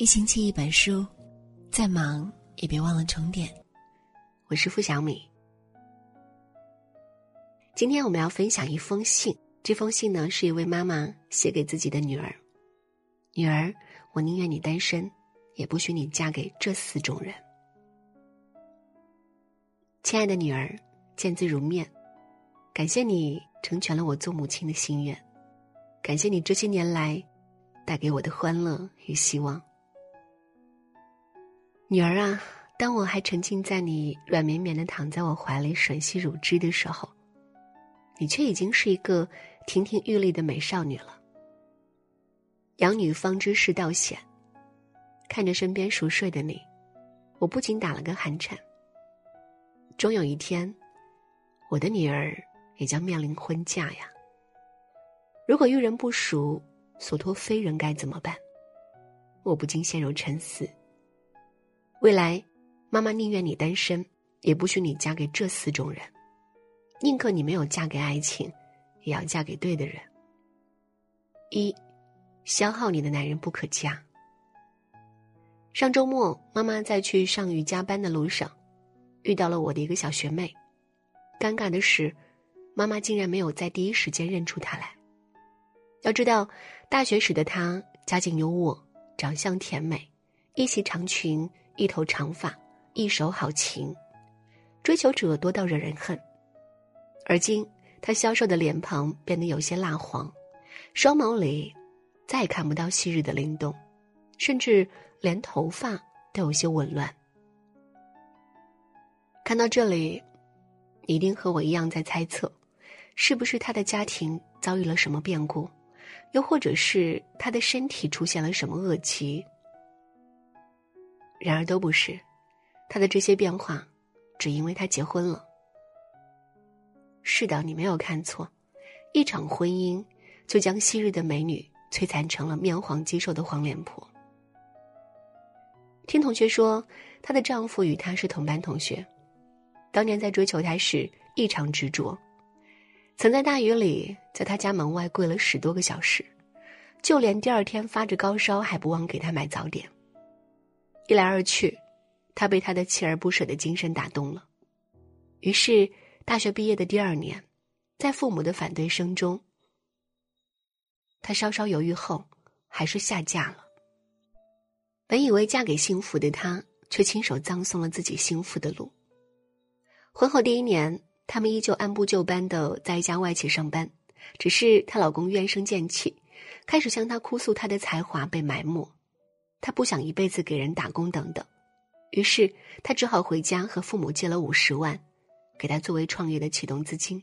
一星期一本书，再忙也别忘了充电。我是付小米。今天我们要分享一封信，这封信呢是一位妈妈写给自己的女儿：“女儿，我宁愿你单身，也不许你嫁给这四种人。”亲爱的女儿，见字如面，感谢你成全了我做母亲的心愿，感谢你这些年来带给我的欢乐与希望。女儿啊，当我还沉浸在你软绵绵的躺在我怀里吮吸乳汁的时候，你却已经是一个亭亭玉立的美少女了。养女方知世道险，看着身边熟睡的你，我不禁打了个寒颤。终有一天，我的女儿也将面临婚嫁呀。如果遇人不淑，所托非人该怎么办？我不禁陷入沉思。未来，妈妈宁愿你单身，也不许你嫁给这四种人。宁可你没有嫁给爱情，也要嫁给对的人。一，消耗你的男人不可嫁。上周末，妈妈在去上瑜伽班的路上，遇到了我的一个小学妹。尴尬的是，妈妈竟然没有在第一时间认出她来。要知道，大学时的她家境优渥，长相甜美，一袭长裙。一头长发，一手好琴，追求者多到惹人恨。而今，他消瘦的脸庞变得有些蜡黄，双眸里再也看不到昔日的灵动，甚至连头发都有些紊乱。看到这里，你一定和我一样在猜测，是不是他的家庭遭遇了什么变故，又或者是他的身体出现了什么恶疾？然而都不是，他的这些变化，只因为他结婚了。是的，你没有看错，一场婚姻就将昔日的美女摧残成了面黄肌瘦的黄脸婆。听同学说，她的丈夫与她是同班同学，当年在追求她时异常执着，曾在大雨里在她家门外跪了十多个小时，就连第二天发着高烧还不忘给她买早点。一来二去，他被他的锲而不舍的精神打动了。于是，大学毕业的第二年，在父母的反对声中，他稍稍犹豫后，还是下嫁了。本以为嫁给幸福的她，却亲手葬送了自己幸福的路。婚后第一年，他们依旧按部就班的在一家外企上班，只是她老公怨声渐起，开始向她哭诉她的才华被埋没。他不想一辈子给人打工等等，于是他只好回家和父母借了五十万，给他作为创业的启动资金。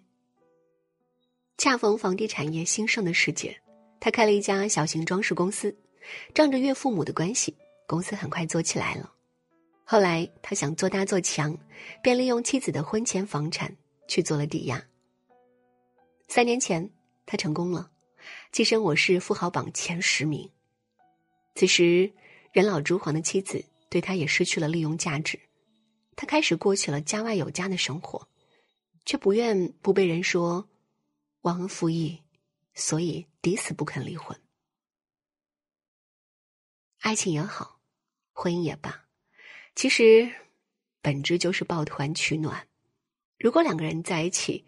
恰逢房地产业兴盛的时节，他开了一家小型装饰公司，仗着岳父母的关系，公司很快做起来了。后来他想做大做强，便利用妻子的婚前房产去做了抵押。三年前，他成功了，跻身我市富豪榜前十名。此时。人老珠黄的妻子对他也失去了利用价值，他开始过起了家外有家的生活，却不愿不被人说忘恩负义，所以抵死不肯离婚。爱情也好，婚姻也罢，其实本质就是抱团取暖。如果两个人在一起，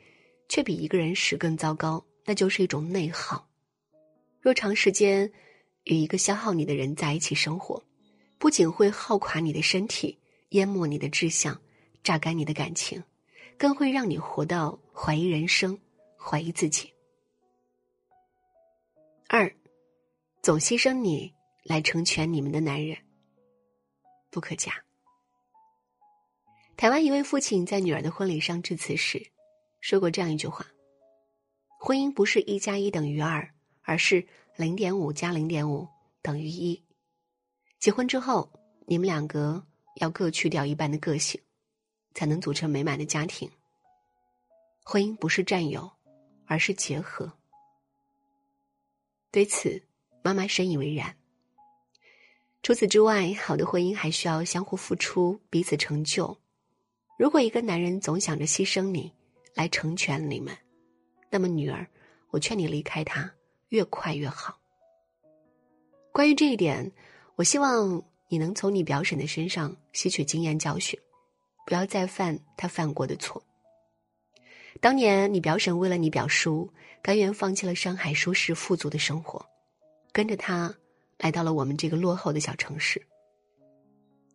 却比一个人时更糟糕，那就是一种内耗。若长时间。与一个消耗你的人在一起生活，不仅会耗垮你的身体，淹没你的志向，榨干你的感情，更会让你活到怀疑人生，怀疑自己。二，总牺牲你来成全你们的男人，不可嫁。台湾一位父亲在女儿的婚礼上致辞时，说过这样一句话：“婚姻不是一加一等于二，而是。”零点五加零点五等于一。结婚之后，你们两个要各去掉一半的个性，才能组成美满的家庭。婚姻不是占有，而是结合。对此，妈妈深以为然。除此之外，好的婚姻还需要相互付出，彼此成就。如果一个男人总想着牺牲你来成全你们，那么女儿，我劝你离开他。越快越好。关于这一点，我希望你能从你表婶的身上吸取经验教训，不要再犯他犯过的错。当年你表婶为了你表叔，甘愿放弃了上海舒适富足的生活，跟着他来到了我们这个落后的小城市。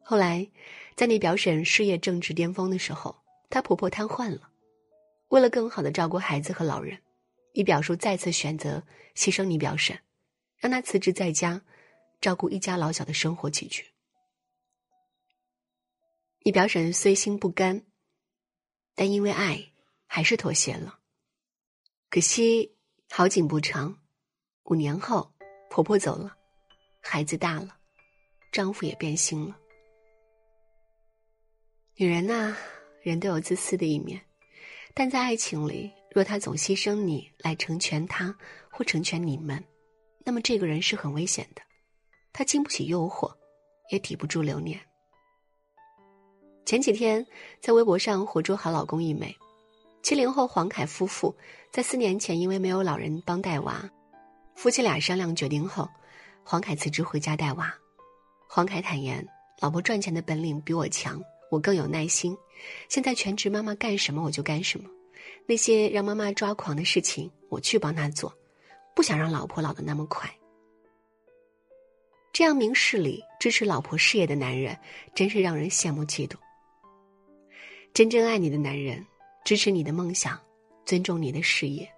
后来，在你表婶事业正值巅峰的时候，她婆婆瘫痪了。为了更好的照顾孩子和老人，你表叔再次选择牺牲你表婶，让她辞职在家，照顾一家老小的生活起居。你表婶虽心不甘，但因为爱，还是妥协了。可惜好景不长，五年后，婆婆走了，孩子大了，丈夫也变心了。女人呐，人都有自私的一面，但在爱情里，若他总牺牲你来成全他或成全你们，那么这个人是很危险的。他经不起诱惑，也抵不住流年。前几天在微博上火出好老公一枚，七零后黄凯夫妇在四年前因为没有老人帮带娃，夫妻俩商量决定后，黄凯辞职回家带娃。黄凯坦言，老婆赚钱的本领比我强。我更有耐心，现在全职妈妈干什么我就干什么，那些让妈妈抓狂的事情我去帮她做，不想让老婆老得那么快。这样明事理支持老婆事业的男人，真是让人羡慕嫉妒。真正爱你的男人，支持你的梦想，尊重你的事业，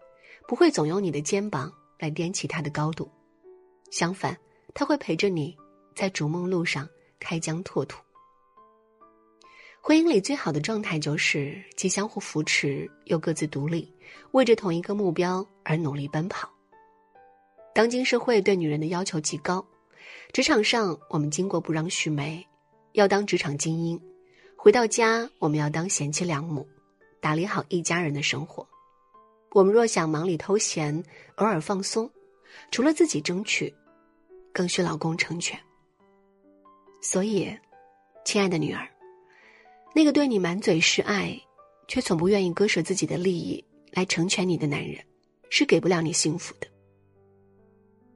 不会总用你的肩膀来踮起他的高度，相反，他会陪着你在逐梦路上开疆拓土。婚姻里最好的状态就是既相互扶持，又各自独立，为着同一个目标而努力奔跑。当今社会对女人的要求极高，职场上我们经过不让须眉，要当职场精英；回到家我们要当贤妻良母，打理好一家人的生活。我们若想忙里偷闲，偶尔放松，除了自己争取，更需老公成全。所以，亲爱的女儿。那个对你满嘴是爱，却从不愿意割舍自己的利益来成全你的男人，是给不了你幸福的。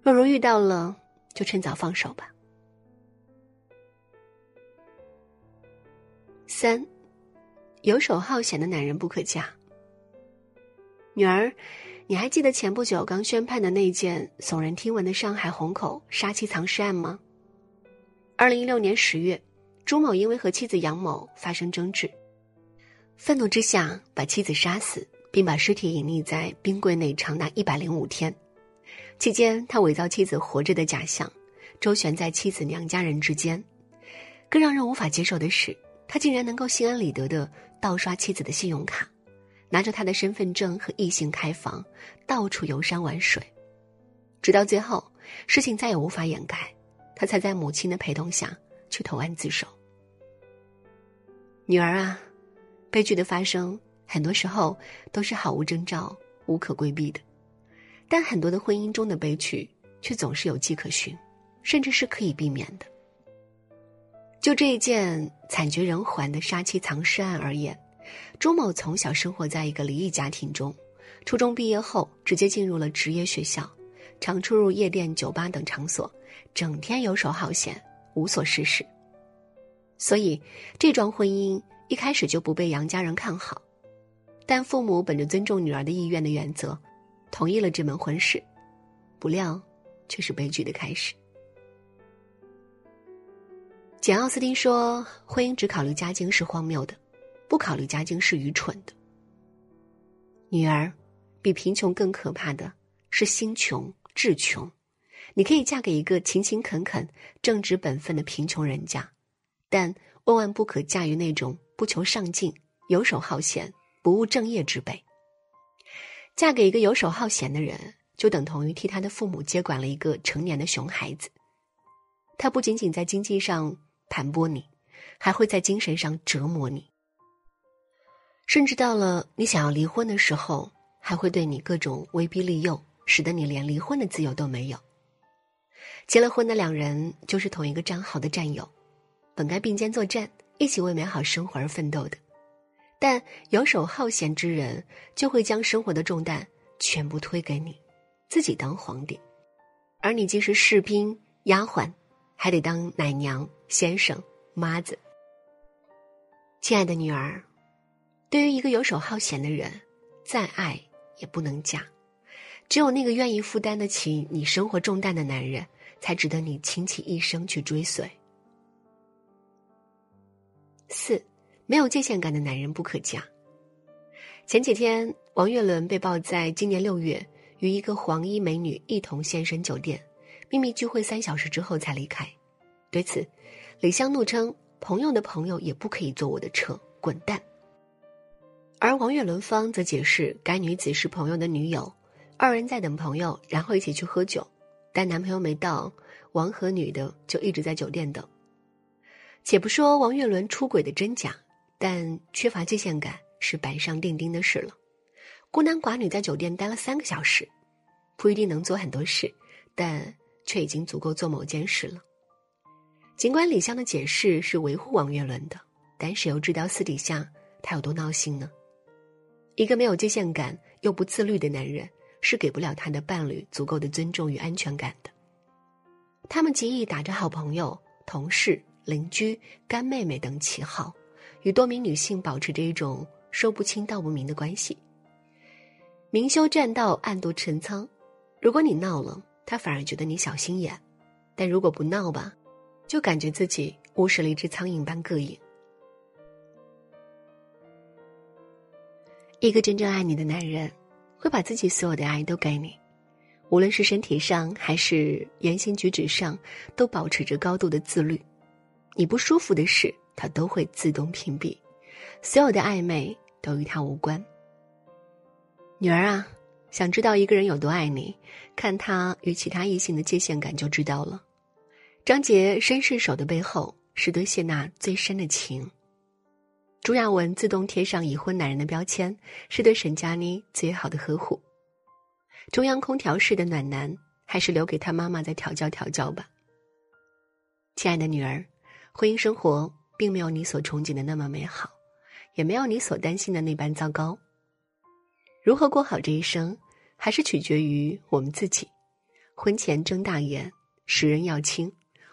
若如遇到了，就趁早放手吧。三，游手好闲的男人不可嫁。女儿，你还记得前不久刚宣判的那件耸人听闻的上海虹口杀妻藏尸案吗？二零一六年十月。朱某因为和妻子杨某发生争执，愤怒之下把妻子杀死，并把尸体隐匿在冰柜内长达一百零五天。期间，他伪造妻子活着的假象，周旋在妻子娘家人之间。更让人无法接受的是，他竟然能够心安理得的盗刷妻子的信用卡，拿着他的身份证和异性开房，到处游山玩水。直到最后，事情再也无法掩盖，他才在母亲的陪同下。去投案自首。女儿啊，悲剧的发生很多时候都是毫无征兆、无可规避的，但很多的婚姻中的悲剧却总是有迹可循，甚至是可以避免的。就这一件惨绝人寰的杀妻藏尸案而言，朱某从小生活在一个离异家庭中，初中毕业后直接进入了职业学校，常出入夜店、酒吧等场所，整天游手好闲。无所事事，所以这桩婚姻一开始就不被杨家人看好，但父母本着尊重女儿的意愿的原则，同意了这门婚事，不料却是悲剧的开始。简·奥斯汀说：“婚姻只考虑家境是荒谬的，不考虑家境是愚蠢的。”女儿，比贫穷更可怕的是心穷志穷。你可以嫁给一个勤勤恳恳、正直本分的贫穷人家，但万万不可嫁于那种不求上进、游手好闲、不务正业之辈。嫁给一个游手好闲的人，就等同于替他的父母接管了一个成年的熊孩子。他不仅仅在经济上盘剥你，还会在精神上折磨你，甚至到了你想要离婚的时候，还会对你各种威逼利诱，使得你连离婚的自由都没有。结了婚的两人就是同一个战壕的战友，本该并肩作战，一起为美好生活而奋斗的，但游手好闲之人就会将生活的重担全部推给你，自己当皇帝，而你既是士兵、丫鬟，还得当奶娘、先生、妈子。亲爱的女儿，对于一个游手好闲的人，再爱也不能嫁。只有那个愿意负担得起你生活重担的男人，才值得你倾其一生去追随。四，没有界限感的男人不可嫁。前几天，王岳伦被曝在今年六月与一个黄衣美女一同现身酒店，秘密聚会三小时之后才离开。对此，李湘怒称：“朋友的朋友也不可以坐我的车，滚蛋。”而王岳伦方则解释，该女子是朋友的女友。二人在等朋友，然后一起去喝酒，但男朋友没到，王和女的就一直在酒店等。且不说王岳伦出轨的真假，但缺乏界限感是板上钉钉的事了。孤男寡女在酒店待了三个小时，不一定能做很多事，但却已经足够做某件事了。尽管李湘的解释是维护王岳伦的，但谁又知道私底下他有多闹心呢？一个没有界限感又不自律的男人。是给不了他的伴侣足够的尊重与安全感的。他们极易打着好朋友、同事、邻居、干妹妹等旗号，与多名女性保持着一种说不清道不明的关系。明修栈道，暗度陈仓。如果你闹了，他反而觉得你小心眼；但如果不闹吧，就感觉自己误食了一只苍蝇般膈应。一个真正爱你的男人。会把自己所有的爱都给你，无论是身体上还是言行举止上，都保持着高度的自律。你不舒服的事，他都会自动屏蔽，所有的暧昧都与他无关。女儿啊，想知道一个人有多爱你，看他与其他异性的界限感就知道了。张杰绅士手的背后，是对谢娜最深的情。朱亚文自动贴上已婚男人的标签，是对沈佳妮最好的呵护。中央空调式的暖男，还是留给他妈妈再调教调教吧。亲爱的女儿，婚姻生活并没有你所憧憬的那么美好，也没有你所担心的那般糟糕。如何过好这一生，还是取决于我们自己。婚前睁大眼，识人要清；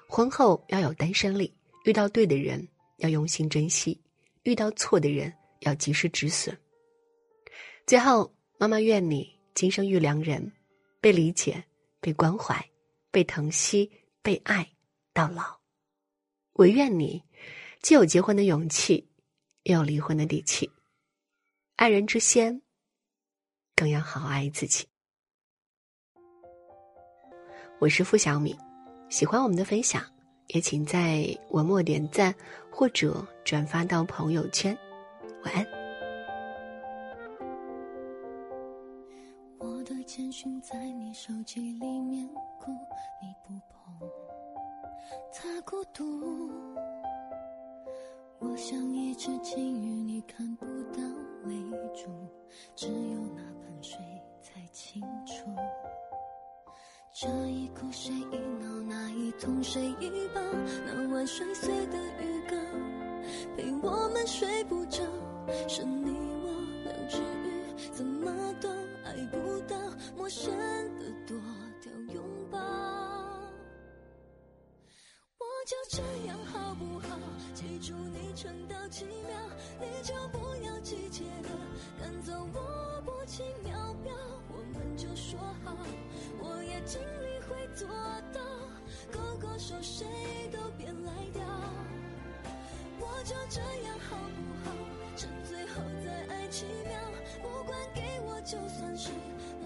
婚后要有单身力，遇到对的人要用心珍惜。遇到错的人要及时止损。最后，妈妈愿你今生遇良人，被理解、被关怀、被疼惜、被爱到老。唯愿你既有结婚的勇气，又有离婚的底气。爱人之先，更要好好爱自己。我是付小米，喜欢我们的分享，也请在文末点赞。或者转发到朋友圈，晚安。我的简讯在你手机里面哭，你不碰，他孤独。我像一只金鱼，你看不到泪珠，只有那盆水才清楚。这一哭谁一闹，那一痛谁一抱，那晚摔碎的鱼缸，陪我们睡不着，是你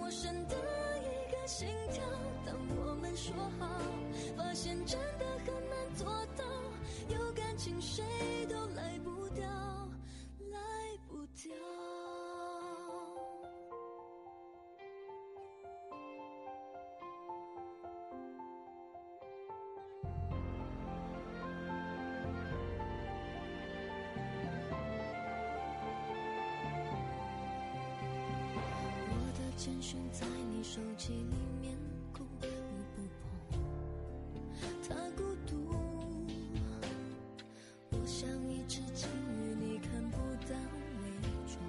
陌生的一个心跳。当我们说好，发现真的很难做到，有感情谁都赖不掉，赖不掉。简讯在你手机里面哭，你不碰，它孤独。我像一只金鱼，你看不到泪珠，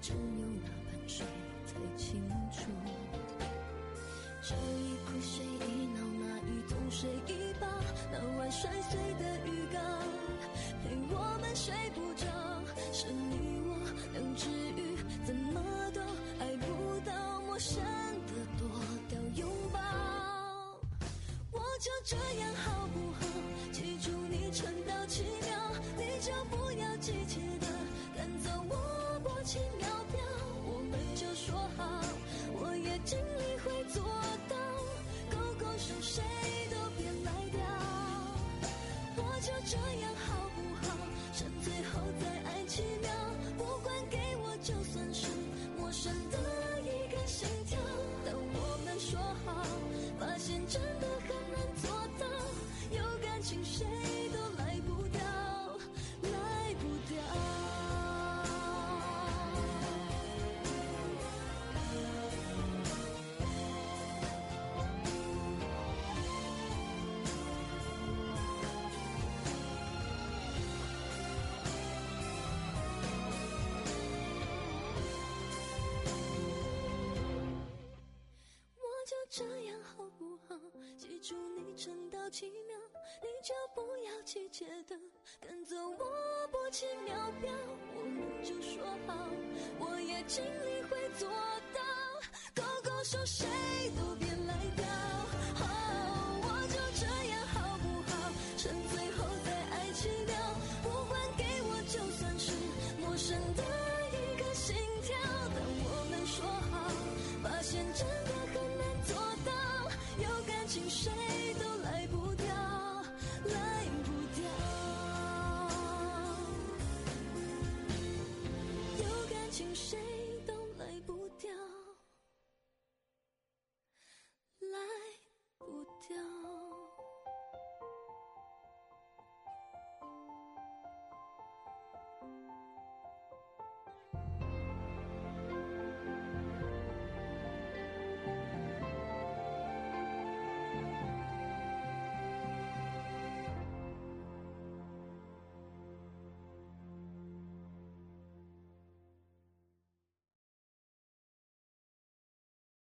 只有那盆水才清楚。这一哭谁一闹，那一痛谁一抱，那。万摔碎的鱼缸，陪我们睡不着，是你我两只就这样好不好？记住你撑到七秒，你就不要急切的赶走我薄情秒表，我们就说好，我也尽力会做到，勾勾手谁都别赖掉。我就这样好不好？趁最后再爱七秒，不管给我就算是陌生的一个心跳。当我们说好，发现真的很难做到，有感情谁都来不掉，撑到七秒，你就不要急切的赶走我薄情秒表，我们就说好，我也尽力会做到，勾勾手谁都别来掉。哦，我就这样好不好？趁最后再爱七秒，不管给我就算是陌生的一个心跳，当我们说好。发现真的很难做到，有感情谁